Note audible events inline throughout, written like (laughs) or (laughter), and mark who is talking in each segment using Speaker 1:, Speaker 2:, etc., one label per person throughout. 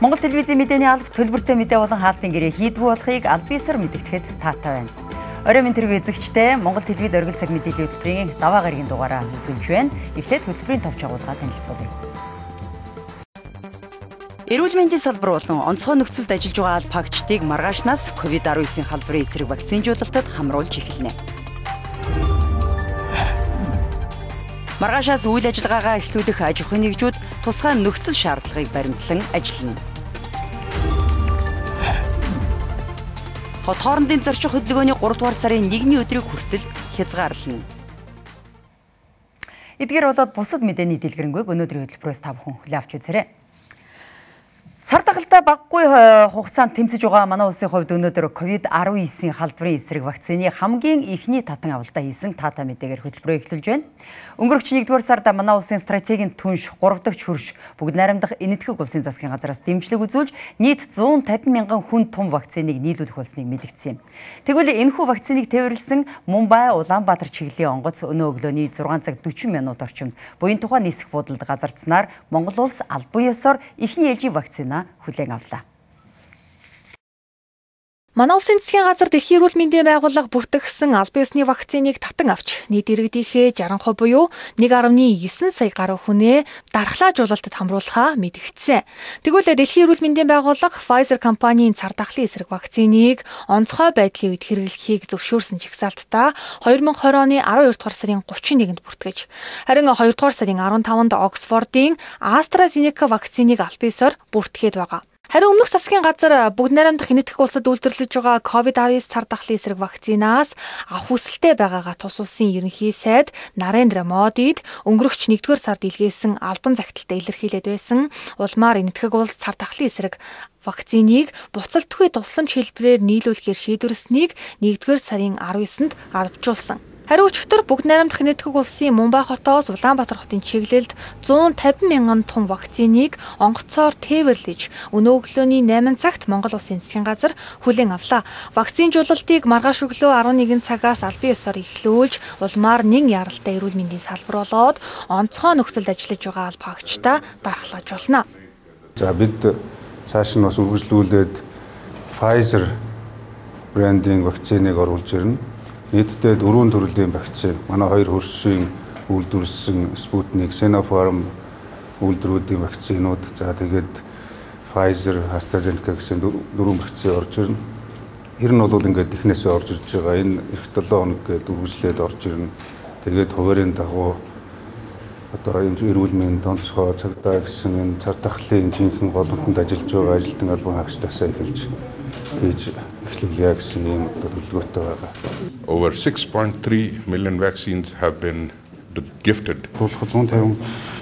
Speaker 1: Монгол телевизийн мэдээний алба төлбөртэй мэдээ болон хаалтын гэрээ хийдгүү болохыг аль биесээр мэдгэдэхэд таатай байна. Орой минь тэрэг эзэгчтэй Монгол телевиз оргил цаг мэдээллийн хөтөлбөрийн даваа гарагийн дугаараа үзүүлж байна. Эхлээд хөтөлбөрийн товч агуулга танилцуулъя. Эрүүл мэндийн салбар болон онцгой нөхцөлд ажиллаж байгаа аль пагчдыг маргаашнаас COVID-19-ийн халдварын эсрэг вакцинжуулалтад хамруулж эхэлнэ. Маргаашаас үйл ажиллагаагаа эхлүүлэх аж ахуйн нэгжүүд тусгай нөхцөл шаардлагыг баримтлан ажиллана. Хоорондын зорчих хөдөлгөөний 3 дугаар сарын 1-ний өдрийг хүртэл хязгаарлана. Эдгээр болоод бусад мэдээний дэлгэрэнгүй өнөөдрийн хөтөлбөрөөс та бүхэн хүлээ авч үзээрэй. Сар дагалдаа баггүй э, хугацаанд тэмцэж байгаа манай улсын хувьд өнөөдөр COVID-19-ийн халдварын эсрэг вакцины хамгийн ихний татан авалтаа хийсэн таатай мэдээгээр хөтөлбөрөө эхлүүлж байна. Өнгөрөх 1-р сард манай улсын стратегийн түнш 3 дахь хөрш бүгд найрамдах энэтхэг улсын засгийн газраас дэмжлэг үзүүлж нийт 150 мянган хүн тум вакциныг нийлүүлэх болсныг мэдгдсэн юм. Тэгвэл энэхүү вакциныг тээвэрлсэн Мумбай, Улаанбаатар чиглэлийн онгоц өнөө өглөөний 6 цаг 40 минут орчимд буян тухайн нисэх буудалд газардсанаар Монгол улс аль буяасаар ихний ээлжийн вакцин санаа хүлээн авлаа.
Speaker 2: Манай улсын засгийн газар дэлхийн эрүүл мэндийн байгууллага бүртгэгдсэн албан ёсны вакциныг татан авч нийт иргэдийнхээ 60% буюу 1.9 сая гаруй хүнээ дархлаажуулалтад хамруулахаа мэдгдсэн. Тэгвэл дэлхийн эрүүл мэндийн байгууллага Pfizer компанийн цар тахлын эсрэг вакциныг онцгой байдлын үед хэрэглэхийг зөвшөөрсөн чагсаалтаа 2020 оны 12 дугаар сарын 31-нд бүртгэж харин 2 дугаар сарын 15-нд Оксфордын AstraZeneca вакциныг албан ёсоор бүртгээд байгаа. Харин өмнөх засгийн газар бүгд найрамдах хинэтгэх улсад үйлдвэрлэж байгаа COVID-19 цар тахлын эсрэг вакцинаас авах хүсэлтэй байгаагаа тус улсын ерөнхий сайд Нарендра Модид өнгөрөгч 1-р сард илгээсэн албан загталтай илэрхийлээд байсан улмаар энэтхэг улс цар тахлын эсрэг вакциныг буцалтгүй тусламж хэлбэрээр нийлүүлэхээр шийдвэрлсэнийг 1-р сарын 19-нд албажуулсан. Хариу өчигдөр бүгд найрамдах нэтгэг улсын Мумбай хотоос Улаанбаатар хотын чиглэлд 150 мянган тонн вакциныг онгоцоор тээвэрлэж өнөө өглөөний 8 цагт Монгол улсын засгийн газар хүлээн авлаа. Вакцинжуулалтыг маргааш өглөө 11 цагаас албан ёсоор эхлүүлж улмаар нэн яралтай эрүүл мэндийн салбар болоод онцгой нөхцөлд ажиллаж байгаа албаагчдаа дархлаажуулна.
Speaker 3: За бид цааш нь бас үргэлжлүүлээд Pfizer брендинг вакциныг оруулж ирнэ Нийтдээ дөрвөн төрлийн вакцин манай хоёр хөршийн үйлдвэрлэсэн Sputnik, Sinopharm үйлдвэрүүдийн вакцинууд за тэгээд Pfizer, AstraZeneca гэсэн дөрвөн вакцин орж ирнэ. Ер нь бол ингээд эхнээсээ орж ирж байгаа. Энэ эх 7 хоног гээд үргэлжлээд орж ирнэ. Тэгээд хуваарийн дагуу одоо энэ эрүүл мэнд онцгой цагдаа гэсэн энэ цар тахлын жинхэнэ голомтонд ажиллаж байгаа ажилтан албан хаагчдаас эхэлж хийж эхлүүлье гэсэн юм төлөвлөгөөтэй байгаа.
Speaker 4: Over 6.3 million vaccines have been gifted.
Speaker 3: Болох 150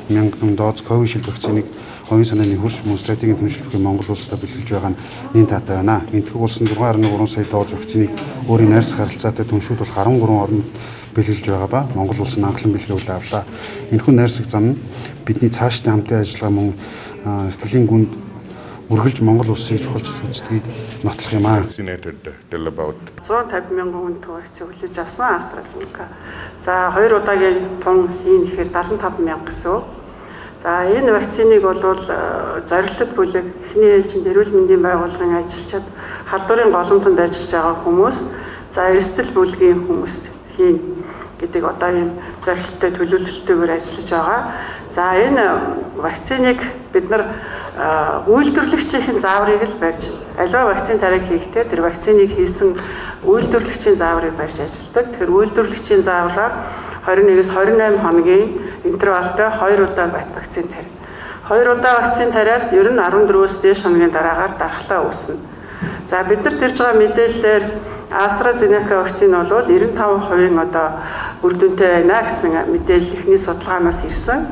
Speaker 3: мянган дооз Covishield вакциныг хувийн санааны хөрш мөн стратегийн түншлэхийг Монгол улсад бэлгэлж байгаа нь нэн таатай байна. Энтгэг улс нь 6.3 сая дооз вакциныг өөрийн найрс харилцаатай түншүүлбэл 13 орнд бэлгэлж байгаа ба Монгол улс нь анхлан бэлгүүлээ авлаа. Энэхүү найрсаг зам нь бидний цаашдаа хамтын ажиллагаа мөн Сталин гүнд үргэлж Монгол улсын чухалч үзтгийг нотлох юм аа.
Speaker 5: 150 мянган хүн вакцин хүлээж авсан AstraZeneca. За хоёр удаагийн тун хийн ихээр 75 мянга гэсэн. За энэ вакциныг бол э, зорилтод бүлэг эхний ээлжинд эрүүл мэндийн байгууллагын ажилчид халдварын голомтонд ажиллаж байгаа хүмүүс за эрсдэл бүлгийн хүмүүст хийн гэдэг одоо энэ зорилттой төлөвлөлтөөр ажиллаж байгаа. За энэ вакциныг бид нар үйлдвэрлэгчийн зааврыг л барьж аливаа вакцин тариаг хийхдээ тэр вакциныг хийсэн үйлдвэрлэгчийн зааврыг барьж ажилладаг. Тэр үйлдвэрлэгчийн заавраар 21-с 28 хоногийн интервалтай 2 удаа вакцин тарина. 2 удаа вакцин тариад ер нь 14-өөс дээш хоногийн дараагаар дархлаа үүснэ. За бид нар тэрж байгаа мэдээллээр AstraZeneca вакцин бол 95% одоо үр дүнтэй байна гэсэн мэдээлэл ихний судалгаанаас ирсэн.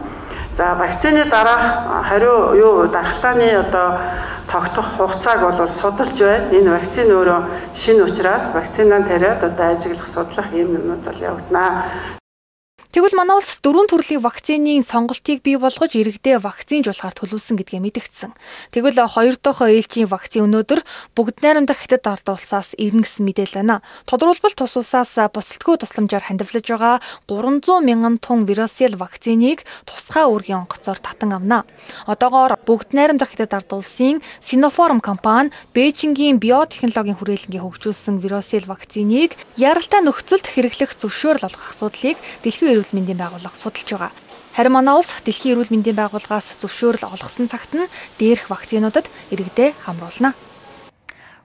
Speaker 5: За вакцины дараах хариу юу дархлааны одоо тогтох хугацааг бол судалж байна. Энэ вакцин өөрөө шинэ учраас вакцинаа тариад одоо ажиглах судлах юм юмнууд бол явагдана.
Speaker 2: Тэгвэл манай улс дөрвөн төрлийн вакцины сонголтыг бий болгож иргэдээ вакцинжуулахаар төлөвлөсөн гэдгээ мэдгдсэн. Тэгвэл хоёр дахь ээлжийн вакцин өнөөдөр бүгд найрамдах хятад ард улсаас ирнэ гэсэн мэдээлэл байна. Тодорхойлбол тус улсаас бусалтгүй тусламжаар хандивлаж байгаа 300 мянган тонн вирусел вакциныг тусгай үүргийн онгоцоор татан авна. Одоогоор бүгд найрамдах хятад ард улсын Sinopharm компани Бээжингийн биотехнологийн хүрээлэнгийн хөгжүүлсэн вирусел вакциныг яралтай нөхцөлд хэрэглэх зөвшөөрөл олгох асуудлыг дэлхийн эрүүл мэндийн байгууллага судалж байгаа. Харин манай улс дэлхийн эрүүл мэндийн байгууллагаас зөвшөөрөл олгосон цагт нь дээрх вакцинуудад иргэдээ хамруулна.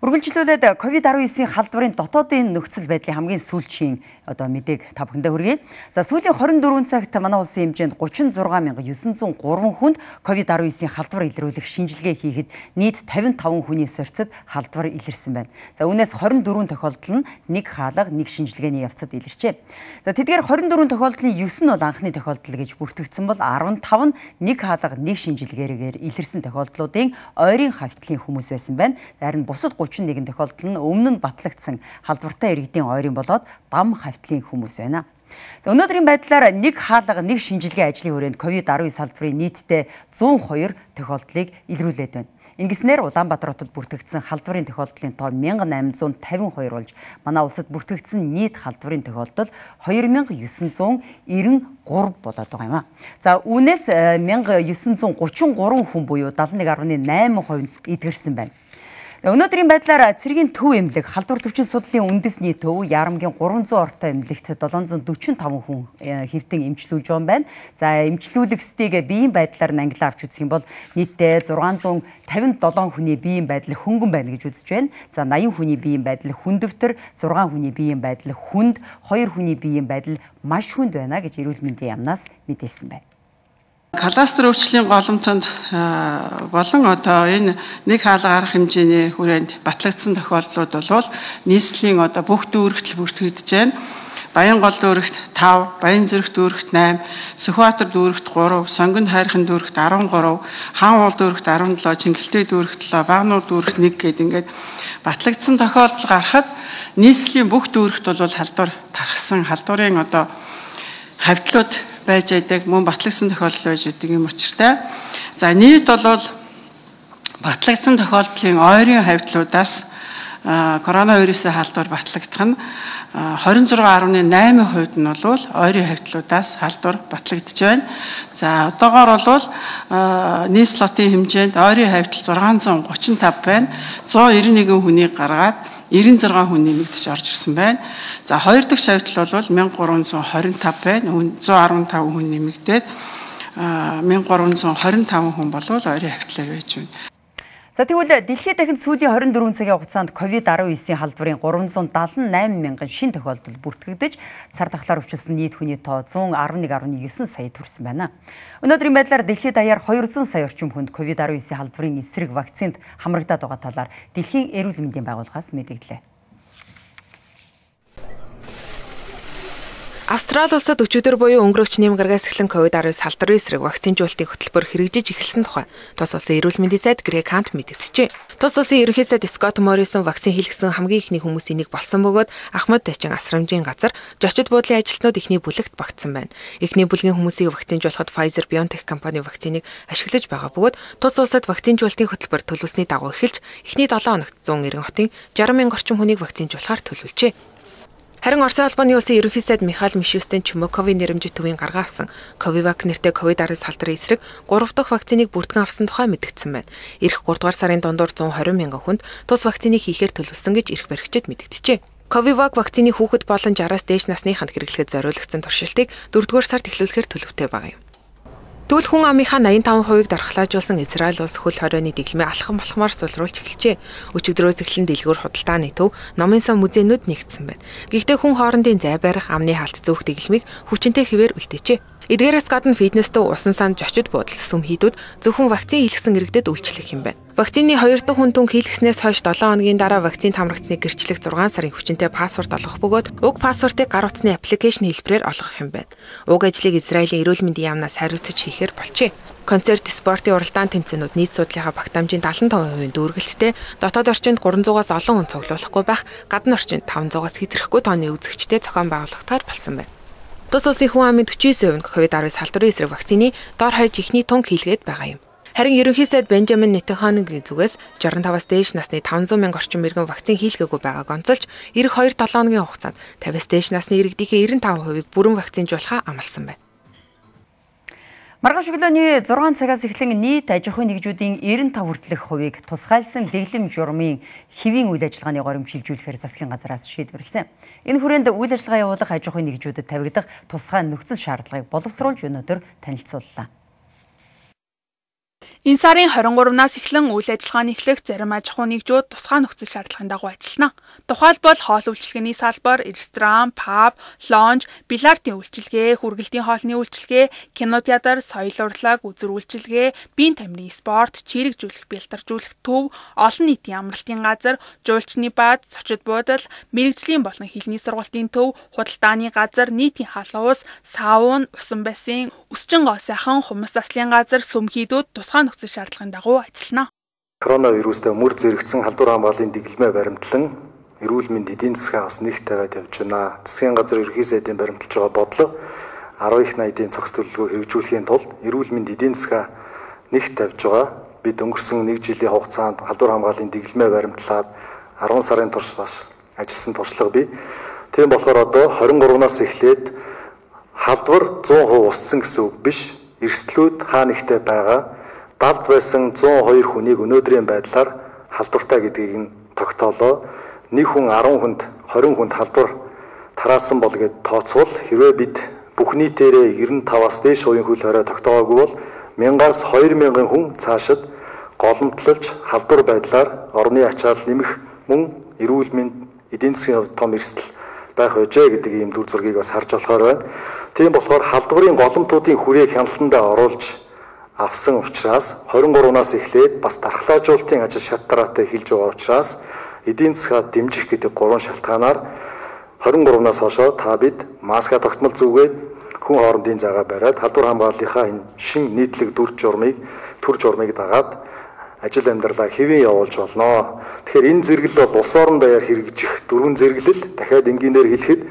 Speaker 1: Үргэлжлүүлээд COVID-19-ийн халдварын дотоодын нөхцөл байдлын хамгийн сүүлчийн одоо мэдээг та бүхэндээ хүргэе. За сүүлийн 24 цагт манай улсын хэмжээнд 36903 хүнд COVID-19-ийн халдвар илрүүлэх шинжилгээ хийхэд нийт 55 хүний сорцод халдвар илэрсэн байна. За үүнээс 24 тохиолдол нь нэг хаалга, нэг шинжилгээний явцад илэрчээ. За тэдгээр 24 тохиолдлын 9 нь бол анхны тохиолдол гэж бүртгэгдсэн бол 15 нь нэг хаалга, нэг шинжилгээгээр илэрсэн тохиолдлуудын ойрын хавьтлын хүмүүс байсан байна. Харин бусад 31 тохиолдол нь өмнө нь батлагдсан халдвартай иргэдийн ойрын болоод дам хавьтлын хүмүүс байна. За өнөөдрийн байдлаар нэг хаалга нэг шинжилгээ ажлын хүрээнд COVID-19 салбарын нийтдээ 102 тохиолдлыг илрүүлээд байна. Ингэснээр Улаанбаатар хотод бүртгэгдсэн халдварын тохиолдлын тоо 1852 болж манай улсад бүртгэгдсэн нийт халдварын тохиолдол 2993 болоод байгаа юм а. За үүнээс 1933 хүн буюу 71.8% эдгэрсэн байна. Өнөөдрийн байдлаар цэргийн төв эмнэлэг халдвар төвчин судлалын үндэсний төв ярамгийн 300 ортой эмнэлэгт 745 хүн э, хэвтэн эмчлүүлж байгаа юм байна. За эмчлүүлэгсдийг биеийн байдлаар нь ангилан авч үзэх юм бол нийтдээ 657 хүний биеийн байдал хөнгөн байна гэж үзэж байна. За 80 хүний биеийн байдал хүндөвтөр, 6 хүний биеийн байдал хүнд, 2 хүний биеийн байдал маш хүнд байна гэж эрүүл мэндийн яамнаас мэдээлсэн байна.
Speaker 6: Кадастр өвчлийн голомтонд болон одоо энэ нэг хаалга арга хэмжээний хүрээнд батлагдсан тохиолдлууд бол нийслэлийн одоо бүх дүүрэгтэл бүртгэгдэж байна. Баянгол дүүрэгт 5, Баян зүрх дүүрэгт 8, Сүхбаатар дүүрэгт 3, Сонгон хайрхан дүүрэгт 13, Хаан уул дүүрэгт 17, Чингэлтэй дүүрэгт 7, Багнуур дүүрэгт 1 гэдэг ингээд батлагдсан тохиолдол гарахад нийслэлийн бүх дүүрэгт бол халдвар тархсан халдварын одоо хавьтлууд байж байдаг мөн батлагдсан тохиолдол байж байдаг юм учиртай. За нийт бол батлагдсан тохиолдлын ойрын хавьтлуудаас коронавирусын халдвар батлагдах нь 26.8% нь бол ойрын хавьтлуудаас халдвар батлагдж байна. За одоогоор бол нийт слотын хэмжээнд ойрын хавьтал 635 байна. 191 хүнийг гаргаад 96 хүн нэмэгдэж орж ирсэн байна. За хоёр дахь шавьтал бол 1325 байна. 115 хүн нэмэгдээд 1325 хүн бол ойрын хавьтлаар байж байна.
Speaker 1: За тэгвэл дэлхийд дахинд сүүлийн 24 цагийн хугацаанд COVID-19-ийн халдварын 378 мянган шин тохиолдол бүртгэгдэж цар тахлаар өвчлсөн нийт хүний тоо 111.9 сая төрсэн байна. Өнөөдрийн байдлаар дэлхийд даяар 200 сая орчим хүнд COVID-19-ийн халдварын эсрэг вакцинд хамрагдаад байгаа талаар Дэлхийн эрүүл мэндийн байгууллагаас мэдээллээ.
Speaker 7: Австрали улсад өчигдөр буюу өнгөрөөч нэм гаргаас эхлэн COVID-19 салбарын эсрэг вакцинжуулалтын хөтөлбөр хэрэгжиж эхэлсэн тухай тус улсын эрүүл мэндийн сайд Грек Хант мэдгдэжээ. Тус улсын ерөнхий сайд Скот Моррисон вакцин хийлгэсэн хамгийн ихний хүмүүсийн нэг болсон бөгөөд Ахмад Тачин асрамжийн газар зочид буудлын ажилтнууд ихний бүлэгт багтсан байна. Эхний бүлгийн хүмүүсийг вакцинжуулахад Pfizer BioNTech компани вакциныг ашиглаж байгаа бөгөөд тус улсад вакцинжуулалтын хөтөлбөр төлөвлөсний дагуу эхэлж эхний 7 хоногт 190 хотын 60 мянган орчим хүнийг вакцинжуулахаар төлөвлөжээ. Харин Оросын албаны улсын ерөнхий сайд Михаил Мишустин Чумаковын нэрэмжит төвийн гаргаа авсан Ковивак нэртэй ковид-19 салдрын эсрэг 3 дахь вакциныг бүртгэн авсан тухай мэдгдсэн байна. Ирэх 3 дугаар сарын дундуур 120 мянган хүнд тус вакциныг хийхээр төлөвлөсөн гэж эрх баригчид мэдгдэжээ. Ковивак вакцины хүүхэд болон 60-аас дээш насныханд хэрэглэхэд зориулагдсан туршилтыг 4 дугаар сард эхлүүлэхээр төлөвтэй байгаа юм. Тэгвэл хүн амынхаа 85%-ыг дархлаажуулсан Израиль улс хөл хорионы дэглэмээ алхам болохмоор сулруулж эхэлжээ. Өчигдрөөс эхлэн дэлгүүр худалдааны төв номын сан музейнүүд нэгдсэн байна. Гэхдээ хүн хоорондын зай барих, амны халт зөөх дэглэмийг хүчинтэй хэвээр үлдээжээ. Эдгээрээс гадна фитнестэй усан санд жочид буудал сүм хийдүүд зөвхөн вакцин хийлгсэн иргэдэд үйлчлэх юм байна. Вакцины 2 дахь хүн түн хийлгэснээс хойш 7 хоногийн дараа вакцинд хамрагдсныг гэрчлэх 6 сарын хүчинтэй паспорт олгох бөгөөд уг паспортыг гар утасны аппликейшн хэлбэрээр олгох юм байна. Уг ажлыг Израилийн эрүүл мэндийн яамнаас хариуцаж хийхээр болжээ. Концерт, спортын уралдаан тэмцээнүүд нийт судлалынхаа багтаамжийн 75% дүүргэлттэй дотоод орчинд 300-аас олон хүн цуглуулахгүй байх, гадна орчинд 500-аас хэтрэхгүй тооны үзэгчтэй зохион байгуулагдахаар болсон байна. Тус улсын хүн амын 49% нь COVID-19 салдварын эсрэг вакцины дор хаяж ихний тунг хийлгээд байгаа юм. Харин ерөнхий сайд Бенжамин Нетанханыгийн зүгээс 65-аас дээш насны 500 мянга орчим иргэн вакцин хийлгээгүй байгааг онцолж эх 2-7 хоногийн хугацаанд 50-аас дээш насны иргэдийнхээ 95%-ийг бүрэн вакцинжуулахаа амласан байна.
Speaker 1: Маргааш өглөөний 6 цагаас эхлэн нийт аж ахуйн нэгжүүдийн 95 хүртэлх хувийг тусгайлсан дэглэм журмын хэвийн үйл ажиллагааны горимж шилжүүлэхээр засгийн газраас шийдвэрлсэн. Энэ хүрээнд үйл ажиллагаа явуулах аж ахуйн нэгжүүдэд тавигдах тусгай нөхцөл шаардлагыг боловсруулж өнөөдөр танилцууллаа.
Speaker 8: Энэ сарын 23-наас эхлэн үйл ажиллагааны эхлэх зарим аж ахуй нэгжүүд тусгай нөхцөл шаардлагын дагуу ажиллана. Тухайлбал хоол үйлчилгээний салбар, ресторан, паб, лонж, бильярдын үйлчилгээ, хүргэлтийн хоолны үйлчилгээ, кинотеатр, соёл урлаг, үзүр үйлчилгээ, биеийн тамирын спорт, чирэгжүүлэх, бэлтаржүүлэх төв, олон нийтийн амралтын газар, жуулчны бааз, зочид буудал, мэрэгжлийн болон хилний сургалтын төв, худалдааны газар, нийтийн халуун ус, сауна, усан бассейн, өсчин гоо сайхан, хумс заслын газар, сүмхийдүүд тусгай нөхцөл шаардлагын дагуу ажиллана.
Speaker 9: Коронавирустай мөр зэрэгцэн халдвар хамгааллын дэглэмээ баримтлан эрүүл мэнд эдийн засгаа бас нэг тавиад явж байна. Засгийн газар ерхий сайдын баримталж байгаа бодлого 10 их найдын цогц төлөвлөгөө хэрэгжүүлэхийн тулд эрүүл мэнд эдийн засгаа нэг тавьж байгаа. Бид өнгөрсөн 1 жилийн хугацаанд халдвар хамгааллын дэглэмээ баримтлаад 10 сарын турш бас ажилласан туршлага бий. Тийм болохоор одоо 23-наас эхлээд халдвар 100% уссан гэсэн үг биш. Эрсдлүүд хаа нэгтээ байгаа давд байсан 102 хүнийг өнөөдрийн байдлаар халдвартай гэдгийг нь тогтоолоо. Нэг хүн 10 хүнд 20 хүнд халдвар тараасан бол гэд тооцвол хэрвээ бид бүх нийтээрээ 95-аас дээш хувийн хөл хорой тогтоогоогүй бол 1000-аас 2000 хүн цаашид голомтлолж халдвар байдлаар орны ачаал нэмэх мөн эрүүл мэнд эдийн засгийн хувьд том эрсдэл байх өжээ гэдэг ийм дүр зургийг бас харж болохоор байна. Тийм болохоор халдварын голомтуудын хүрээг хяналтандаа оруулж авсан учраас 23-наас эхлээд бас дархлаажуулалтын ажил шаттраатай хэлж байгаа учраас эдийн засгаа дэмжих гэдэг гурван шалтгаанаар 23-наас хойшоо та бид маска тогтмол зүгээд хүн хоорондын зайгаа бариад халдвар хамгааллынхаа энэ шин нийтлэг дүр журмыг төр журмыг дагаад ажил амьдралаа хэвэн явуулж болно. Тэгэхээр энэ зэрэглэл бол улс орон даяар хэрэгжих дөрвөн зэрэглэл дахиад энгийнээр хэлэхэд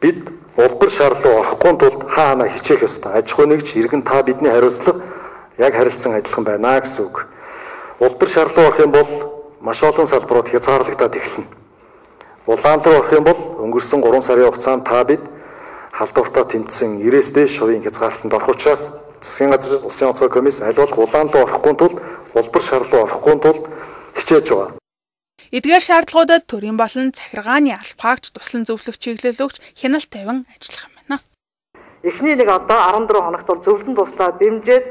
Speaker 9: бид улбар шаар руу орохгүй тулд хаана хичээх ёстой. Аж ахуй нэгж иргэн та бидний хариуцлага яг харилцсан адилхан байна гэсэн үг. Улдар шарлуу орох юм бол маш олон салбарууд хязгаарлагдаад эхэлнэ. Улаан руу орох юм бол өнгөрсөн 3 сарын хугацаанд та бид халдвартаа тэмцсэн 90-с дээш хувийн хязгаарлалтанд орох учраас засгийн газар улсын онцгой комисс аль болох улаан руу орохгүй тулд улбар шарлуу орохгүй тулд хичээж байгаа.
Speaker 8: Эдгээр шаардлагуудад төрийн болон захиргааны албаагч туслан зөвлөх чиглэлөгч хяналт тавин ажиллах юм байна.
Speaker 10: Эхний нэг одоо 14 хоногт бол зөвлөн туслаа дэмжиж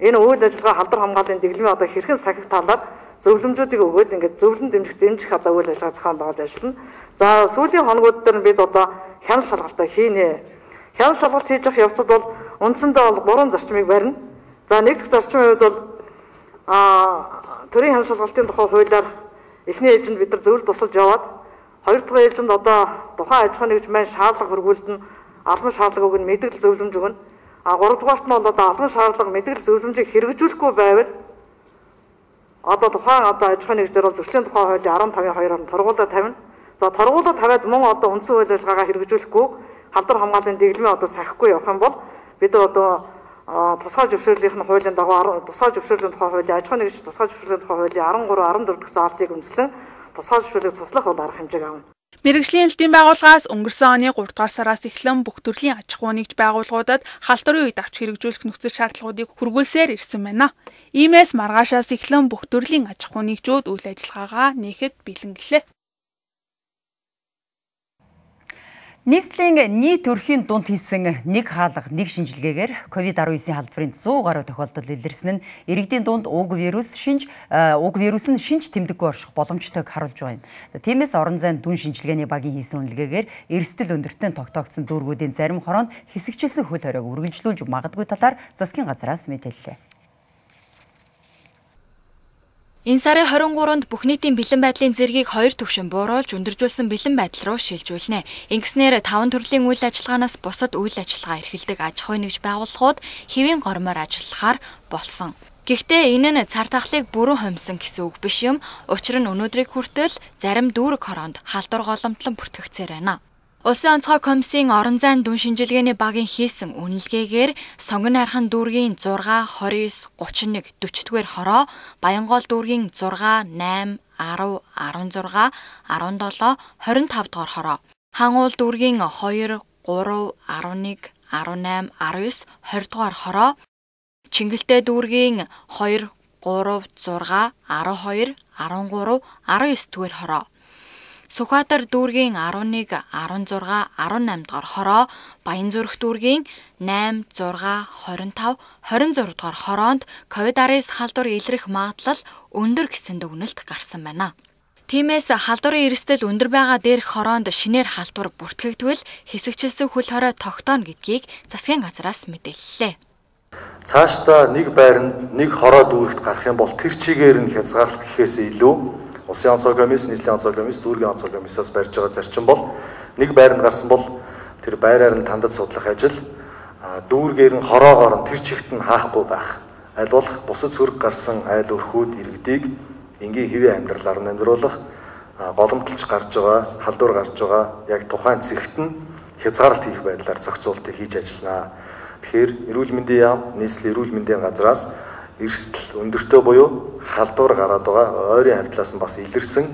Speaker 10: энэ үйл ажиллагаа халдвар хамгааллын дэглэмийн одоо хэрхэн сахиг талаар зөвлөмжүүдийг өгөөд ингээд зөвлөн дэмжих дэмжих одоо үйл ажиллагаа зохион байгуулж ажиллана. За сүүлийн хоногуд дээр бид одоо хяналт шалгалтаа хийнэ. Хяналт шалгалт хийж явах явцад бол үндсэндээ бол гурван зарчмыг барина. За нэг дэх зарчмын хувьд бол а төрийн хяналт шалгалтын тухай хуулиар эхний ээлжинд бид нар зөвлөлт тусалж яваад хоёр дахь ээлжинд одоо тухайн аж ахуйн нэгж маань шаардлага хөргүүлэлт нь албан шаардлага өгнө мэдээлэл зөвлөмж өгнө А 3 дугаарт нь бол одоо албан шаардлага мэдрэл зөвлөмжийг хэрэгжүүлэхгүй байвал одоо тухайн одоо аж ахуйн нэгжээр бол зөрчлийн тухай хуулийн 15-ын 2-оор торгуулаа тавина. За торгуулаа тавиад мөн одоо үндсэн үйл ажиллагаагаа хэрэгжүүлэхгүй халдвар хамгааллын дэглэмээ одоо сахихгүй явах юм бол бид одоо тусгай зөвшөөрлийнх нь хуулийн дагуу тусгай зөвшөөрлийн тухай хуулийн аж ахуйн нэгж тусгай зөвшөөрлийн тухай хуулийн 13 14 дахь заалтыг үндэслэн тусгай зөвшөөрлийг цуслах бол арга хэмжээг авна.
Speaker 8: Мэргэжлийн элтийн байгууллагаас өнгөрсөн оны 3 дугаар сараас эхлэн бүх төрлийн аж ахуй нэгж байгууллагуудад халдварын үед авч хэрэгжүүлэх нөхцөл шаардлагуудыг хүргүүлсээр ирсэн байна. Иймээс маргаашаас эхлэн бүх төрлийн аж ахуй нэгжүүд үйл ажиллагаагаа нээхэд бэлэн гэлээ.
Speaker 1: Нийслэлийн нийт төрхийн дунд хийсэн нэг хаалга нэг шинжилгээгээр COVID-19 халдварын 100 гаруй тохиолдол илэрсэн нь иргэдийн дунд уг вирус шинж уг вирус нь шинж тэмдэггүй орших боломжтойг харуулж байгаа юм. За тиймээс орон зайн дүн шинжилгээний багийн хийсэн үнэлгээгээр эрсдэл өндөртөө тогтоогдсон дүүргүүдийн зарим хороонд хэсэгчилсэн хөл хориог үргэлжлүүлж магадгүй талаар засгийн газраас мэдээллээ.
Speaker 11: Энэ сарын 23-нд бүх нийтийн бэлэн байдлын зэргийг хоёр түвшин бууруулж өндөржүүлсэн бэлэн байдал руу шилжүүлнэ. Ингэснээр таван төрлийн үйл ажиллагаанаас бусад үйл ажиллагаа эрхэлдэг аж ахуй нэгж байгууллагууд хэвийн гормоор ажиллахаар болсон. Гэхдээ энэ нь цар тахлыг бүрэн хомсон гэсэн үг биш юм. Учир нь өнөөдрийг хүртэл зарим дүүрэг хороонд халдвар голомтлон бүртгэгцээр байна. Улсын онцгой комиссийн орон зайн дүн шинжилгээний багийн хийсэн үнэлгээгээр сонгон найрхан дүүргийн 6, 29, 31, 40-р хороо, Баянгол дүүргийн 6, 8, 10, 16, 17, 25 дугаар хороо, Хангуул дүүргийн 2, 3, 11, 18, 19, 20 дугаар хороо, Чингэлтэй дүүргийн 2, 3, 6, 12, 13, 19 дугаар хороо. Сүхбаатар дүүргийн 11, 16, 18 дугаар хороо, Баянзүрх дүүргийн 8, 6, 25, 26 дугаар хороонд ковид-19 халдвар илрэх магадлал өндөр гэсэн дүгнэлт гарсан байна. Тиймээс халдварын эрсдэл өндөр байгаа дээрх хороонд шинээр халдвар бүртгэгдвэл хэсэгчилсэн хөл хорой тогтооно гэдгийг засгийн газраас мэдээллээ.
Speaker 9: Цаашдаа нэг байранд нэг хороо дүүрэгт гарах юм бол тэр чигээр нь хязгаарлалт гэхээс илүү Улсын онцгой комисс, нийслэлийн онцгой комисс, дүүргийн онцгой комиссоос барьж байгаа зарчим бол нэг байранд гарсан бол тэр байраар нь тандад судлах ажил дүүргээр нь хороогоор нь тэр чигт нь хаахгүй байх. Аль болох бусад сөрөг гарсан айл өрхүүд иргэдийг энгийн хэвийн амьдралаар нь амьдруулах голомтолж гарч байгаа, халдвар гарч байгаа яг тухайн цэгт нь хязгаарлалт хийх байдлаар зохицуултыг хийж ажиллана. Тэгэхээр эрүүл мэндийн яам, нийслэлийн эрүүл мэндийн газраас эрсдэл өндөртөө буюу халдвар гараад байгаа ойрын хавьтлаас нь бас илэрсэн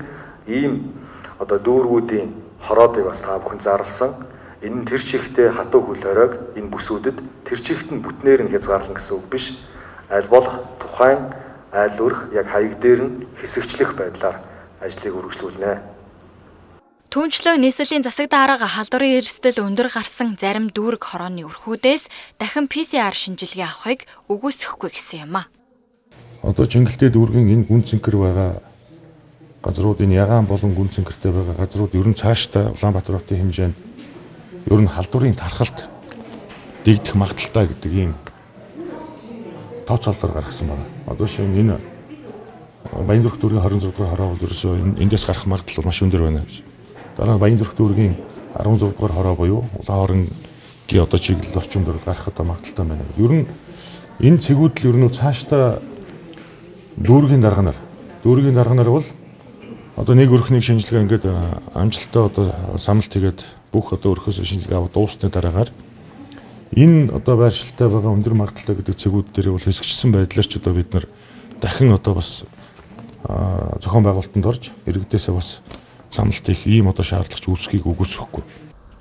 Speaker 9: ийм одоо дүүргүүдийн хороодыг бас та бүхэн зарлсан. Энэ нь тэр чихтэй хатуу хөл хоройг энэ бүсүүдэд тэр чихт нь бүтнээр нь хязгаарлан гэсэн үг биш. Аль болох тухайн айл өрх яг хаяг дээр нь хэсэгчлэх байдлаар ажлыг үргэлжлүүлнэ.
Speaker 11: Түүнчлэн нийслэлийн засаг дарга халдварын эрсдэл өндөр гарсан зарим дүүрэг хорооны өрхүүдээс дахин PCR шинжилгээ авахыг үгүйсэхгүй гэсэн юм а.
Speaker 12: Одоо Чингэлтэй дүүргийн энэ гүн цэнхэр байгаа газруудын ягаан болон гүн цэнхэртэй байгаа газрууд ер нь цаашдаа Улаанбаатар хотын хэмжээнд ер нь халдварын тархалт дэгдэх магадaltaй гэдэг ийм тооцоолдоор гаргасан байна. Одоо шинэ энэ Баянзүрх дүүргийн 26 дугаар хороо бол ерөөсөө эндээс гарах магадлал маш өндөр байна гэж. Дараа нь Баянзүрх дүүргийн 16 дугаар хороо буюу Улаан хоорондгийн одоо чиглэл орчимд гарах одоо магадлалтай байна. Ер нь энэ цэгүүд л ер нь цаашдаа дүүргийн дарганаар дүүргийн дарганаар бол одоо нэг өрхнийг шинжилгээ ингээд амжилттай одоо самналт хийгээд бүх одоо өрхөөс шинжилгээ аваад дуусны дараагаар Энэ одоо байршилтай байгаа өндөр магадлалтай гэдэг цэгүүд дээр бол хэсэгчсэн байдлаар ч одоо бид нар дахин одоо бас зохион байгуулалтанд орж иргэдээсээ бас саналт их ийм одоо шаардлагач үүсхийг үгүйсэхгүй.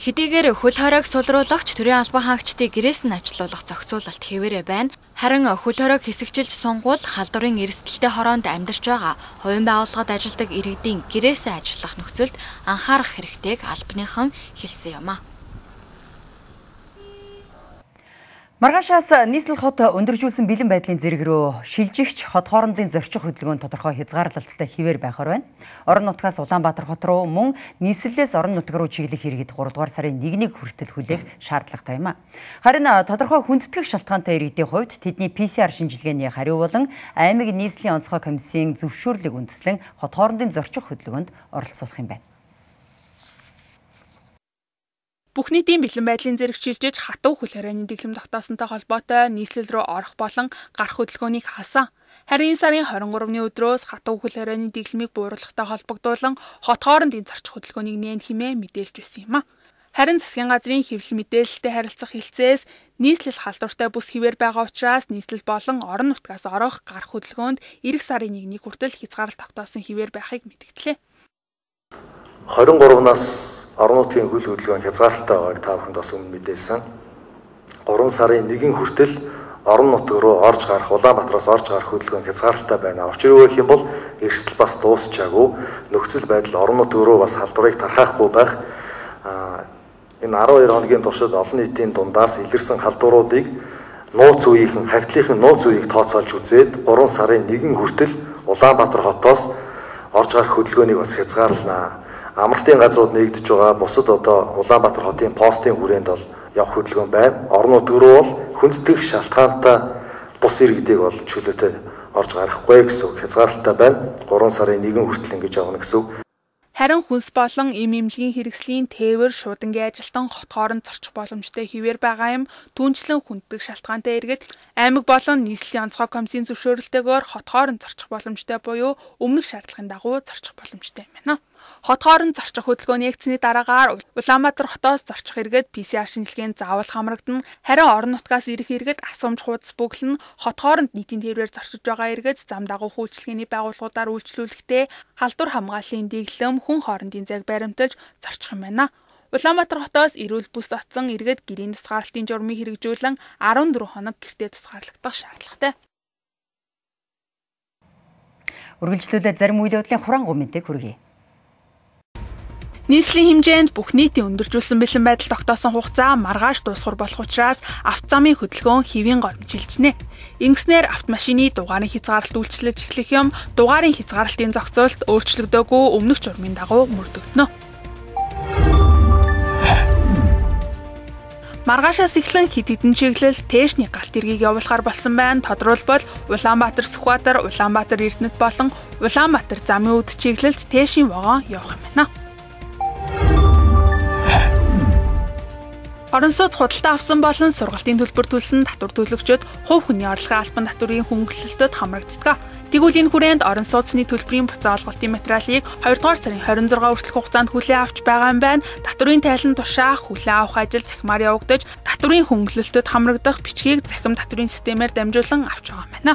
Speaker 11: Хэдийгээр хөл хоройг сулруулагч төрийн албан хаагчдыг гэрээс нь ачлуулах зохицуулалт хэвээрээ байна. Харин хөл хоройг хэсэгчилж сонгуул халдварын эрсдэлтэй хороонд амьдарч байгаа хувийн байгууллагад ажилладаг иргэдийн гэрээсээ ажиллах нөхцөлд анхаарах хэрэгтэйг албаныхан хэлсэн юм а.
Speaker 1: Маргаашаас нийслэл хот өндөржүүлсэн бэлэн байдлын зэрэг рүү шилжигч хот хоорондын зорчих хөдөлгөөн тодорхой хязгаарлалттай хിവэр байхаар байна. Орон нутгаас Улаанбаатар хот руу мөн нийслэлээс орон нутг руу чиглэх иргэд 3 дугаар сарын 1-ний хүртэл хүлээх шаардлагатай юм а. Харин тодорхой хүндэтгэх шалтгаантай иргэдийн хувьд тэдний PCR шинжилгээний хариу болон аймаг нийслэлийн онцгой комиссийн зөвшөөрлийг үндэслэн хот хоорондын зорчих хөдөлгөөнд оролцуулах юм байна.
Speaker 8: Бүх нийтийн бэлэн байдлын зэрэг шилжиж хатуу хөл хорионы дэглэм тогтоосонтой холбоотой нийслэл рүү орох болон гарах хөдөлгөөнийг хаасан. Харин сарын 23-ны өдрөөс хатуу хөл хорионы дэглэмийг бууруулахтай холбогдуулан хот хоорондын зарчих хөдөлгөөнийг нээн химээ мэдээлж байсан юм а. Харин засгийн газрын хэвлэл мэдээлэлтэй харилцах хэлцээс нийслэл халдвартай бүс хിവэр байгаа учраас нийслэл болон орон нутгаас орох гарах хөдөлгөөнд эх сарын 1-ний хүртэл хязгаарлалт тогтоосон хിവэр байхыг мэдгдлээ.
Speaker 9: 23-наас орон нутгийн хөл хөдөлгөөн хязгаарлалтай байгааг та бүхэнд бас өмнө мэдээлсэн. 3 сарын 1-ийн хүртэл орон нутг руу орж гарах Улаанбаатараас орж гарах хөдөлгөөн хязгаарлалтай байна. Учир юу гэх юм бол эрсдэл бас дуусчаагүй. Нөхцөл байдал орон нутг руу бас халдварыг тархаахгүй байх. Энэ 12 хоногийн туршид олон нийтийн дундаас илэрсэн халдваруудыг нууц үеийнхэн хавтлынхын нууц үеийг тооцоолж үзээд 3 сарын 1 хүртэл Улаанбаатар хотоос орж гарах хөдөлгөөнийг бас хязгаарлана амралтын газрууд нэгдэж байгаа бусад одоо Улаанбаатар хотын постын хүрээнд бол явах хөдөлгөөн байна. Нутг руу бол хүндэтгэх шалтгаантай бус иргэдийг бол чөлөөтэй орж гарахгүй гэсэн хязгаарлалтай байна. 3 сарын 1 хүртэл ингэж явна гэсэн.
Speaker 8: Харин хүнс болон эм эмнэлгийн хэрэгслийн тээвэр шуудангийн ажилтан хот хооронд зорчих боломжтой хിവэр байгаа юм. Түүнчлэн хүнддэг шалтгаантай иргэд аймаг болон нийслэлийн онцгой комиссийн зөвшөөрөлтөөр хот хооронд зорчих боломжтой буюу өмнөх шаардлагын дагуу зорчих боломжтой юм байна. Хот хооронд зорчих хөдөлгөөн нэгцсэний дараагаар Улаанбаатар хотоос зорчих иргэд PCR шинжилгээнд заавал хамрагдана. Харин орон нутгаас ирэх иргэд асуумж хуудас бүглэн хот хооронд нийтийн тээврээр зорчиж байгаа иргэд зам дагуу үйлчилгээний байгууллагуудаар үйлчлүүлэхдээ халдвар хамгааллын дэглэм хүн хоорондын зайг баримталж зорчих юм байна. Улаанбаатар хотоос эрүүл бүс оцсон иргэд гэрийн тусгаарлалтын журмыг хэрэгжүүлэн 14 хоног гэртээ тусгаарлагдах шаардлагатай.
Speaker 1: Үргэлжлүүлээд зарим үйл явдлын хураангуй мэдээ хүргэе.
Speaker 8: Нийслэлийн хэмжээнд бүх нийтийн өндөржүүлсэн бэлэн байдал тогтоосон хугацаа маргааш дуусгар болох учраас автозамын хөдөлгөөн хэвийн гормжилжнэ. Ингэснээр автомашины дугаарын хязгаарлалт үйлчлэж эхлэх юм дугаарын хязгаарлалтын зохицуулалт өөрчлөгдөөгүй өмнөх журмын дагуу мөрдөгдөнө. Маргаашаас эхлэн хид хідэн чиглэл тээшний галт эргийг явуулахар болсон байна. Тодорхойлбол Улаанбаатар Сүхбаатар, Улаанбаатар Эрдэнэт болон Улаанбаатар замын үд чиглэлд тээшийн вагон явах юм байна. Орон сууц худалдаа авсан болон сургалтын төлбөр төлсөн татвар төлөгчид хувь хүний орлогын албан татврын хөнгөлөлтөд хамрагддаг. Тэгвэл энэ хүрээнд орон сууцны төлбөрийн буцаа олголтын материалыг 2 дугаар сарын 26 хүртэлх хугацаанд хүлээн авч байгаа юм байна. Татврын тайлан тушаа хүлээн авах ажил захимаар явагдаж, татврын хөнгөлөлтөд хамрагдах бичгийг захим татврын системээр дамжуулан авч байгаа юм байна.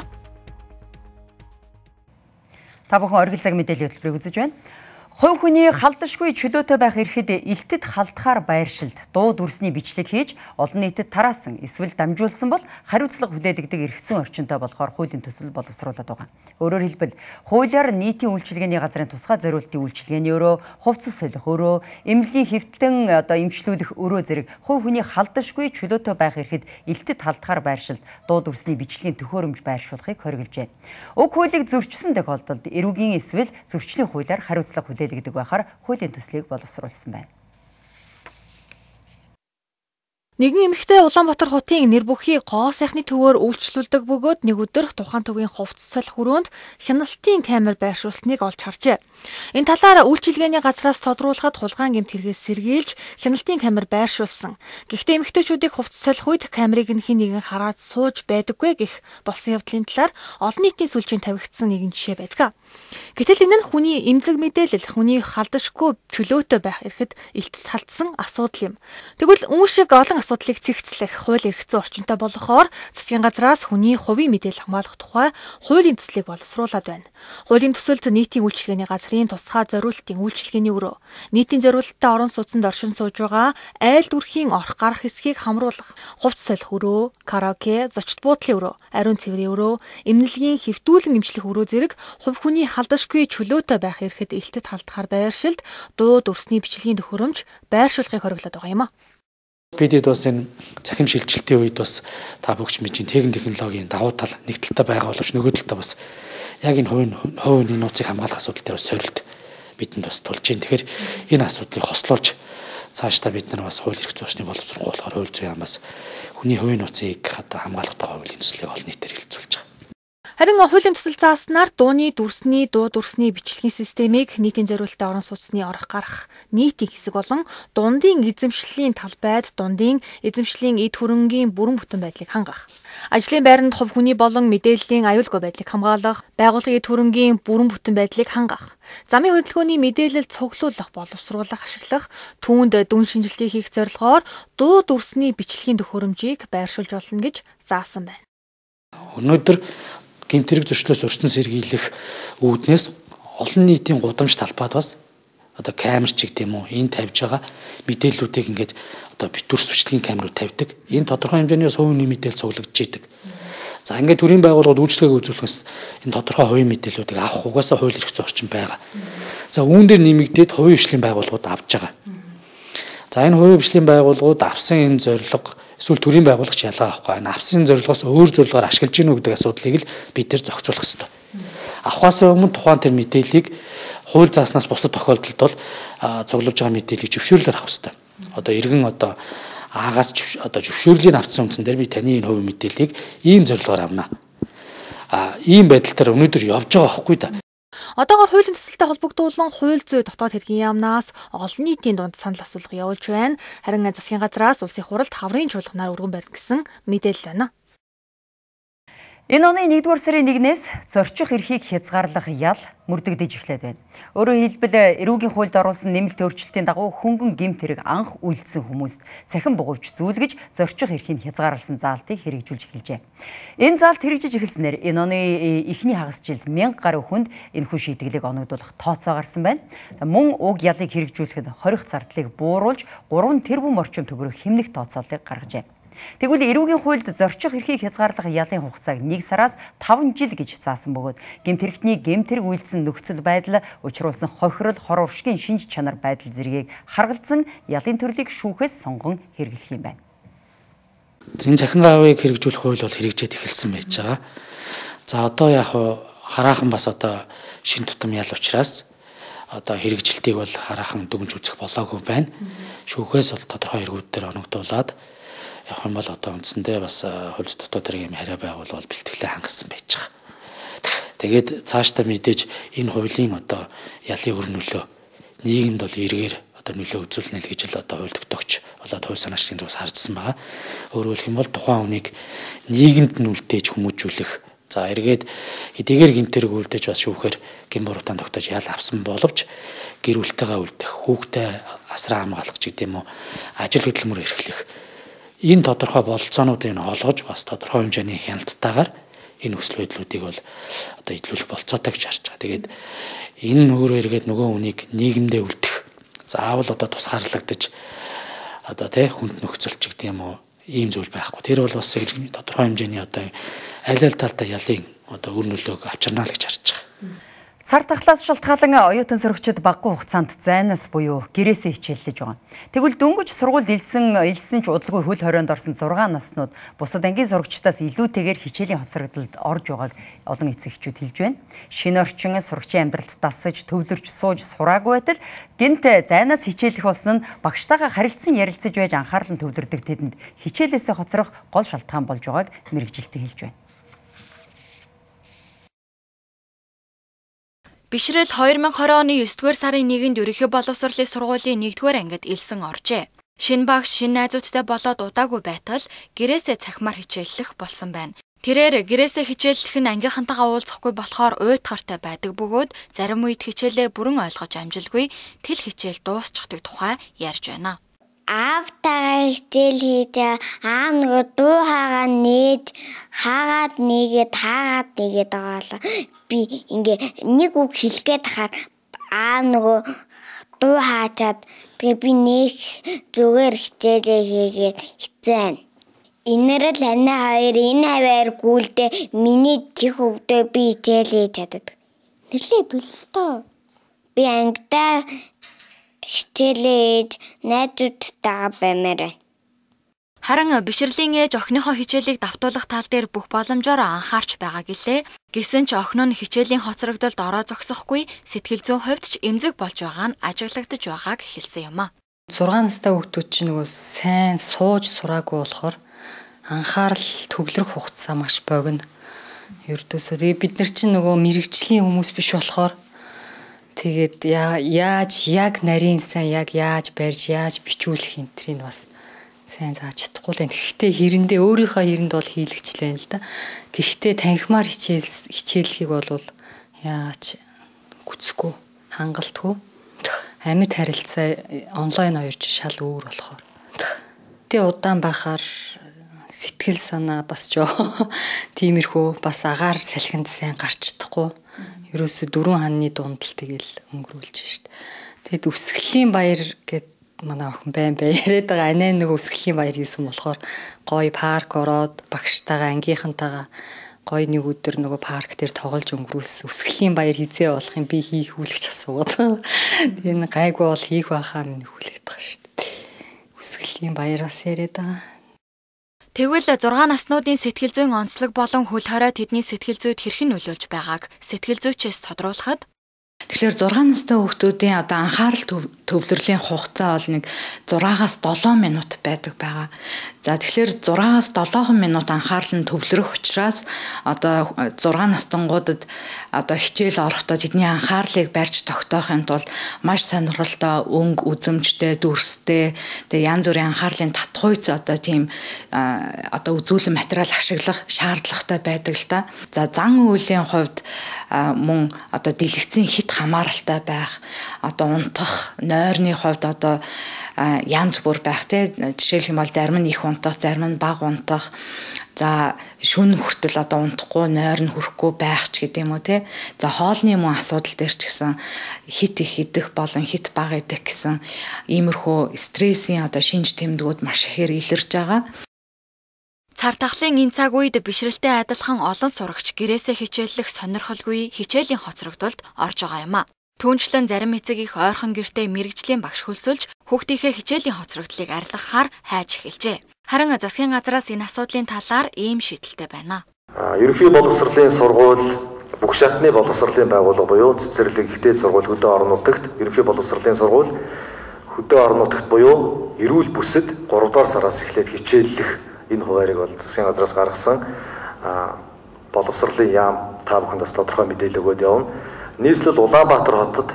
Speaker 1: Та бүхэн оргил цаг мэдээллийн хөтөлбөрийг үзэж байна. Хувь хүний халдашгүй чөлөөтэй байх эрхэд элтэд халдахаар байршилд дуу дүрсний бичлэг хийж олон нийтэд тараасан эсвэл дамжуулсан бол хариуцлага хүлээлгдэг эргэцэн орчинтой болохоор хуулийн төсөл боловсруулад байгаа. Өөрөөр хэлбэл хуулиар нийтийн үйлчилгээний газрын тусгай зориултын үйлчилгээний өрөө, хувцас солих өрөө, эмнэлгийн хэвтэн одоо эмчлүүлэх өрөө зэрэг хувь хүний халдашгүй чөлөөтэй байх эрхэд элтэд халдахаар байршилд дуу дүрсний бичлэгийн төхөөрөмж байршуулахыг хоригложээ. Уг хуулийг зөрчсөн тохиолдолд эрүүгийн эсвэл зөрчлийн хуулиар хариуцлага хүлээлгдэг хэлэгдэг байхаар хуулийн төслийг боловсруулсан байна.
Speaker 2: Нэгэн эмэгтэй Улаанбаатар хотын нэр бүхий гоо сайхны төвөөр үйлчлүүлдэг бөгөөд нэг өдөр тухайн төвийн хувцс солих хүрээнд хяналтын камер байршуулсныг олж харжээ. Энэ талаар үйлчилгээний газраас тодруулахад хулгайн гэмт хэрэгээс сэргийлж хяналтын камер байршуулсан. Гэхдээ эмэгтэйчүүдийг хувцс солих үед камерыг нь хин нэгэн хараад сууж байдаггүй гэх болсон явдлын талаар олон нийтийн сүлжээнд тавигдсан нэгэн жишээ байдаг. Гэтэл энэ нь хүний эмзэг мэдээлэл хүний халдашгүй чөлөөтэй байх эрэхэд илтэд халтсан асуудал юм. Тэгвэл үүн шиг олон асуудлыг цэгцлэх хууль эрх зүйн орчинтой болохоор засгийн газраас хүний хувийн мэдээлэл хамгаалах тухай хуулийн төслийг боловсруулад байна. Хуулийн төсөлд нийтийн үйлчилгээний газрын тусгай зориултын үйлчилгээний өрөө, нийтийн зориулалттай орон сууцнд оршин сууж байгаа айл дүрхийн орох гарах хэсгийг хамруулах, хувцс солих өрөө, караоке, зочд буудлын өрөө, ариун цэврийн өрөө, эмнэлгийн хэвтүүлэн эмчлэх өрөө зэрэг хувь хүний халдашгүй чөлөөтэй байх эрэхэд элтэд халдахаар байршилд дуу дүрсний бичлэгийн төхөөрөмж байршуулахыг хориглоод байгаа юм а.
Speaker 13: Бидэд бас энэ цахим шилжилтийн үед бас та бүгч мэджин техник технологийн давуу тал нэг талтай байгаа боловч нөгөө талтай бас яг энэ хувийн хувийн нууцыг хамгаалах асуудал дээр бас сорилт бидэнд бас тулж байна. Тэгэхээр энэ асуудлыг хослуулж цаашдаа бид нар бас хууль эрх зүйчний боловсрол болохоор хууль зүйн хамаас хүний хувийн нууцыг одоо хамгаалах тухай хуулийн төслийг олон нийтээр хэлэлцүүлж байгаа.
Speaker 2: Харин хуулийн төсөл зааснаар дууны дүрсний дуу дүрсний бичлэгийн системийг нийтийн зориулалтын орон сууцны орох гарах нийтийн хэсэг болон дундын эзэмшлийн талбайд дундын эзэмшлийн эд хөрөнгийн бүрэн бүтэн байдлыг хангах. Ажлын байранд хувь хүний болон мэдээллийн аюулгүй байдлыг хамгаалах, байгууллагын эд хөрөнгийн бүрэн бүтэн байдлыг хангах, замын хөдөлгөөний мэдээлэл цуглуулах, боловсруулах, ашиглах, түүнд дүн шинжилгээ хийх зорилгоор дуу дүрсний бичлэгийн төхөөрөмжийг байршуулж болно гэж заасан байна.
Speaker 13: Өнөөдөр гэмтэрэг зөрчлөөс урьдчилан сэргийлэх үүднээс олон нийтийн гудамж талбайд бас одоо камер ч гэдэг юм уу энэ тавьж байгаа мэдээллүүдийг ингээд одоо битүүр сүчлэгийн камерууд тавьдаг. Энэ тодорхой хэмжээний хувийн мэдээлэл цуглагдж идэг. За ингээд төрийн байгууллагууд үйлчлэгээ үзүүлэхээс энэ тодорхой хувийн мэдээллүүдийг авах угаасаа хууль эрх зүйн орчин байгаа. За үүн дээр нэмэгдээд хувийн хвшлийн байгууллагууд авж байгаа. За энэ хувийн хвшлийн байгууллагууд авсан энэ зорилго эсвэл төрийн байгуулагч ялгаа авахгүй байна. Авсан зорилгоос өөр зорилгоор ашиглаж гинүү гэдэг асуудлыг л бид нэр зохицуулах хэрэгтэй. Авахаас өмнө тухайн тэр мэдээллийг хууль зааснаас бусад тохиолдолд бол цуглуулж байгаа мэдээллийг зөвшөөрлөөр авах хэрэгтэй. Одоо иргэн одоо аагаас одоо зөвшөөрлийг авсан үндсэн дээр би таны энэ хувийн мэдээллийг ийм зорилгоор авна. А ийм байдал дээр өнөөдөр явж байгаа байхгүй да.
Speaker 2: Одоогоор хуулийн төсөлтэй холбогдуулан хууль зүй дотоод хэргийн яамнаас олон нийтийн дунд санал асуулга явуулж байна. Харин засгийн газраас улсын хуралд хаврын чуулганаар өргөн барь гэсэн мэдээлэл байна.
Speaker 1: Энэ оны 1-р сарын 1-ээс зорчих эрхийг хязгаарлах ял мөрдөгдөж эхлээд байна. Өөрөөр хэлбэл эрүүгийн хуульд оруулсан нэмэлт өөрчлөлтийн дагуу хөнгөн гэмт хэрэг анх үйлдсэн хүмүүст цахин бугуйч зүүлгэж зорчих эрхийг хязгаарласан заалтыг хэрэгжүүлж эхэлжээ. Энэ заалт хэрэгжиж эхэлснээр энэ оны эхний хагасжилд 1000 гаруй хүнд энэ хүн шийтгэлийг оногдуулах тооцоо гарсан байна. Мөн уг ялыг хэрэгжүүлэхэд хорих зардлыг бууруулж 3 тэрбум орчим төгрөг хэмнэх тооцоолыг гаргажээ. Тэгвэл эрүүгийн хуульд зорчих эрхийг хязгаарлах ялын хугацааг 1 сараас 5 жил гэж заасан бөгөөд гэмт хэрэгтний гэмт хэрэг үйлдсэн нөхцөл байдал учруулсан хохирол, хор уршгийн шинж чанар байдал зэргийг харгалзан ялын төрлийг шүүхээс сонгон хэрэглэх юм байна.
Speaker 13: Энэ цахин гавыг хэрэгжүүлэх хууль бол хэрэгжээд эхэлсэн байж байгаа. За одоо яг хараахан бас одоо шин тутам ял учраас одоо хэрэгжилтийг бол хараахан дүгнж үзэх болоогүй байна. Шүүхээс бол тодорхой эргүүд дээр оногдуулаад явах юм бол одоо үндсэндээ бас хөлс дотоод хэрэг юм хараа байгуул бол бэлтгэлээ хангасан байж байгаа. Тэгээд цаашдаа мэдээж энэ хуулийн одоо ялын өр нөлөө нийгэмд бол эргээр одоо нөлөө үзүүлнэ л гэж л одоо хууль тогтоогч болоод хувь санаачдын зүгээс хардсан байгаа. Өөрөөр хэлэх юм бол тухайн хүнийг нийгэмд нүлдээж хүмүүжүүлэх За эргээд эдгээр гинтэрэг үлдэж бас шүүхээр гин буруутан тогтоож ял авсан боловч гэр бүлтэйгээ үлдэх, хүүхдээ асраа хамгаалах ч гэдэм үү ажил хөдөлмөр эрхлэх энэ тодорхой бололцоонуудыг нь олгож бас тодорхой хэмжээний хяналттайгаар энэ хүсэл байдлуудыг бол одоо идлүүлэх болцоотой гэж харж байгаа. Тэгээд энэ өөрөө эргээд нөгөө хүнийг нийгэмдээ үлдэх заавал одоо тусгаарлагдаж одоо тий хүнд нөхцөлч гэдэг юм уу ийм зүйл байхгүй. Тэр бол бас тодорхой хэмжээний одоо аль аль талдаа ялын одоо өр нөлөөг авчирнаа л гэж харж байгаа.
Speaker 1: Сар тахлаас шалтгаалan оюутан сөрөгчд баггүй хугацаанд зайнаас буюу гэрээсээ хичээллэж байгаа. Тэгвэл дөнгөж сургуульд илсэн илсэн ч удалгүй хөл хорионд орсон 6 наснууд бусад ангийн сурагчдаас илүүтэйгээр хичээлийн хоцрогдолд орж байгааг олон эцэгчүүд хэлж байна. Шинэ орчин сурагчийн амьдралд дасаж төвлөрч сууж сураагүй байтал гинт зайнаас хичээлэх болсон нь багштайгаа харилцан ярилцаж байж анхаарал нь төвлөрдөг тэдэнд хичээлээсээ хоцрох гол шалтгаан болж байгааг мэрэгжилтэн хэлж байна.
Speaker 11: Бишрэл 2020 оны 9-р сарын 1-нд ерөнхий боловсролын сургуулийн 1-р ангид элсэн оржээ. Шинэ багш шинэ найзуудтай болоод удаагүй байтал гэрээсээ цахимаар хичээллэх болсон байна. Тэрээр гэрээсээ хичээллэх нь ангийнхантайгаа уулзахгүй болохоор уйтгартай байдаг бөгөөд зарим үед хичээлээ бүрэн ойлгож амжилгүй тэл хичээл дуусчихдаг тухай ярьж байна
Speaker 14: аавтайгаа хичээл хийж аа нөгөө дуу хаагаа нээж хаагаад нэгээд хаагаад нэгээд байгаа би ингээ нэг үг хэлгээд хахаар аа нөгөө дуу хаачаад тэгээ би нэг зүгээр хичээлээ хийгээд хичээн Инэрэл ана хоёр энэ хаваар гүйлдэ миний чих өвдөө би хичээл хийж чаддаг. Нэрлээ бэлтөө. Би ангидаа хичээлээ ээж найзуудтайгаа баймаар байна.
Speaker 11: Харин бишрлийн ээж охиныхоо хичээлийг давтуулах тал дээр бүх боломжоор анхаарч байгаа гэлээ. Гэсэн ч охин нь хичээлийн хоцрогдолд ороо зогсохгүй сэтгэл зүйн хувьд ч эмзэг болж байгаа нь ажиглагдаж байгааг хэлсэн юм а.
Speaker 15: 6 настай хүүхдүүд чинь нөгөө сайн сууж сураагүй болохоор анхаарал төвлөрөх хугацаа маш богино. Ердөөсөө тэгээ бид нар чинь нөгөө мэрэгжлийн хүмүүс биш болохоор Тэгээд яаж яг нарийн сайн яг яаж барьж яаж бичүүлэх энтрийг бас сайн зааж чадахгүй л байна. Гэхдээ хэрэндээ өөрийнхөө хэрэнд бол хийлгчлээ л да. Гэхдээ танхимаар хичээл хичээлхийг бол яаж гүцэхгүй хангалтгүй амьд харилцаа онлайн хоёрч шал өөр болохоор. Тэ удаан байхаар сэтгэл санаа бас жоо (laughs) тиймэрхүү бас агаар салхинд сайн гарч чадахгүй ерөөсө дөрвөн ханны дунд л тэгэл өнгөрүүлж шít. Тэгэд өсгөлийн баяр гэд манай охин байн бай яриад байгаа анаа нэг өсгөлийн баяр хийсэн болохоор гоё парк ороод багштайгаа ангийнхантайгаа гоё нэг өдөр нөгөө парк дээр тоглож өнгөрөөс өсгөлийн баяр хизээ болох юм би хийх хүлэгч асуугаад. (laughs) Энэ гайгүй бол хийх байхаа минь хүлээдэг шүү дээ. Өсгөлийн баяр бас яриад байгаа.
Speaker 11: Тэгвэл 6 наснуудын сэтгэл зүйн онцлог болон хөл хорой тэдний сэтгэл зүйд хэрхэн нөлөөлж байгааг сэтгэл зүйчээс тодруулахад
Speaker 16: Тэгэхээр 6 настай хүүхдүүдийн одоо анхаарал төвлөрлийн хугацаа бол нэг 6-аас 7 минут байдаг байгаа. За тэгэхээр 6-аас 7 минут анхаарал нь төвлөрөх учраас одоо 6 настангуудад одоо хичээл орохдоо тэдний анхаарлыг барьж тогтоохын тулд маш сонирхолтой өнгө үзэмжтэй, дүрстэй, тэгээ янз бүрийн анхаарлын татгуйц одоо тийм одоо үзүүлэн материал ашиглах шаардлагатай байдаг л та. За зан үйлийн хувьд мөн одоо дэлгэцийн хит хамааралтай байх, одоо унтах, нойрны хувьд одоо янз бүр байх тий жишээлх юм бол зарим нь их унтах, зарим нь бага унтах. За шүн хүртэл одоо унтахгүй, нойр нь хүрэхгүй байх ч гэдэг юм уу тий. За хоолны мөн асуудал дээр ч гэсэн хит их идэх болон хит бага идэх гэсэн иймэрхүү стрессийн одоо шинж тэмдгүүд маш ихээр илэрж байгаа.
Speaker 11: Цар тахлын энэ цаг үед бишрэлтэй адилхан олон сурагч гэрээсээ хичээллэх сонирхолгүй хичээлийн хоцрогдолд орж байгаа юм а. Түүнчлэн зарим эцэг их ойрхон гэртээ мэрэгжлийн багш хөлсөлж хүүхдийнхээ хичээлийн хоцрогдлыг арилгахаар хайж эхэлжээ. Харин засгийн газраас энэ асуудлын талаар ийм шийдэлтэй байна.
Speaker 9: Ерөнхий боловсролын сургууль бүх шатны боловсролын байгууллага буюу цэцэрлэг ихтэй сургууль хөдөө орон нутагт ерөнхий боловсролын сургууль хөдөө орон нутагт буюу эрүүл бүсэд 3 дугаар сараас эхлээд хичээллэх энэ хуваарийг бол засгийн газраас гаргасан боловсролын яам та бүхэнд бас тодорхой мэдээлэл өгөөд явна. Нийслэл Улаанбаатар хотод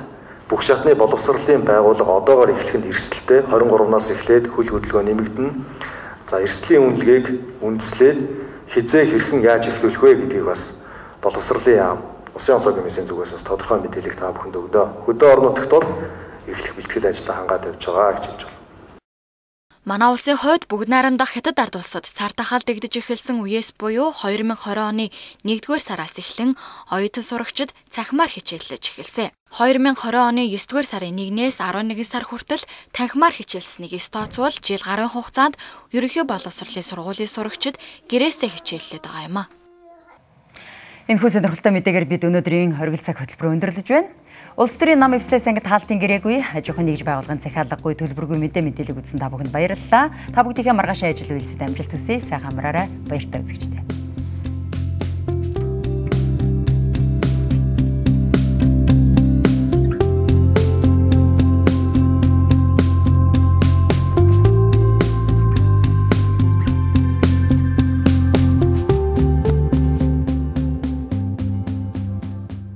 Speaker 9: бүх шатны боловсролын байгууллага одоогоор эхлэх нь эрсдэлтэй 23-наас эхлээд хөл хөдөлгөөн нэмэгдэнэ. За эрсдлийн үнэлгээг үндэслээд хизээ хэрхэн яаж эхлүүлэх вэ гэдгийг бас боловсролын яам Усын онцгой комиссийн зүгээс бас тодорхой мэдээлэл та бүхэнд өгдөө. Хөдөө орон нутагт бол эхлэх бэлтгэл ажлаа хангаад тавьж байгаа гэж хэлж байна.
Speaker 11: Манай улсын хувьд бүгд найрамдах хятад ард улсад цар тахал дэгдэж эхэлсэн үеэс буюу 2020 оны 1-р сараас эхлэн оюутан сурагчид цахимаар хичээллэж эхэлсэн. 2020 оны 9-р сарын 1-ээс 11 сар хүртэл танхимаар хичээлсэнийг стооцвол жил гарын хугацаанд ерөнхий боловсролын сургуулийн сурагчид гэрээсээ хичээллээд байгаа юм а.
Speaker 1: Энэхүү сонирхолтой мэдээгээр бид өнөөдрийн хоригдл цаг хөтөлбөр өндөрлөж байна. Улс төрийн нам эвслээс ангид хаалтын гэрээгүй хажуухан нэгж байгуулгын захиалгагүй төлбөргүй мэдээ мэдээлэл үзсэн та бүхэнд баярлалаа. Та бүгдийнхээ маргааш ажил үйлсэд амжилт хүсье. Сайхан амраарай. Баяртай үзэгчдээ.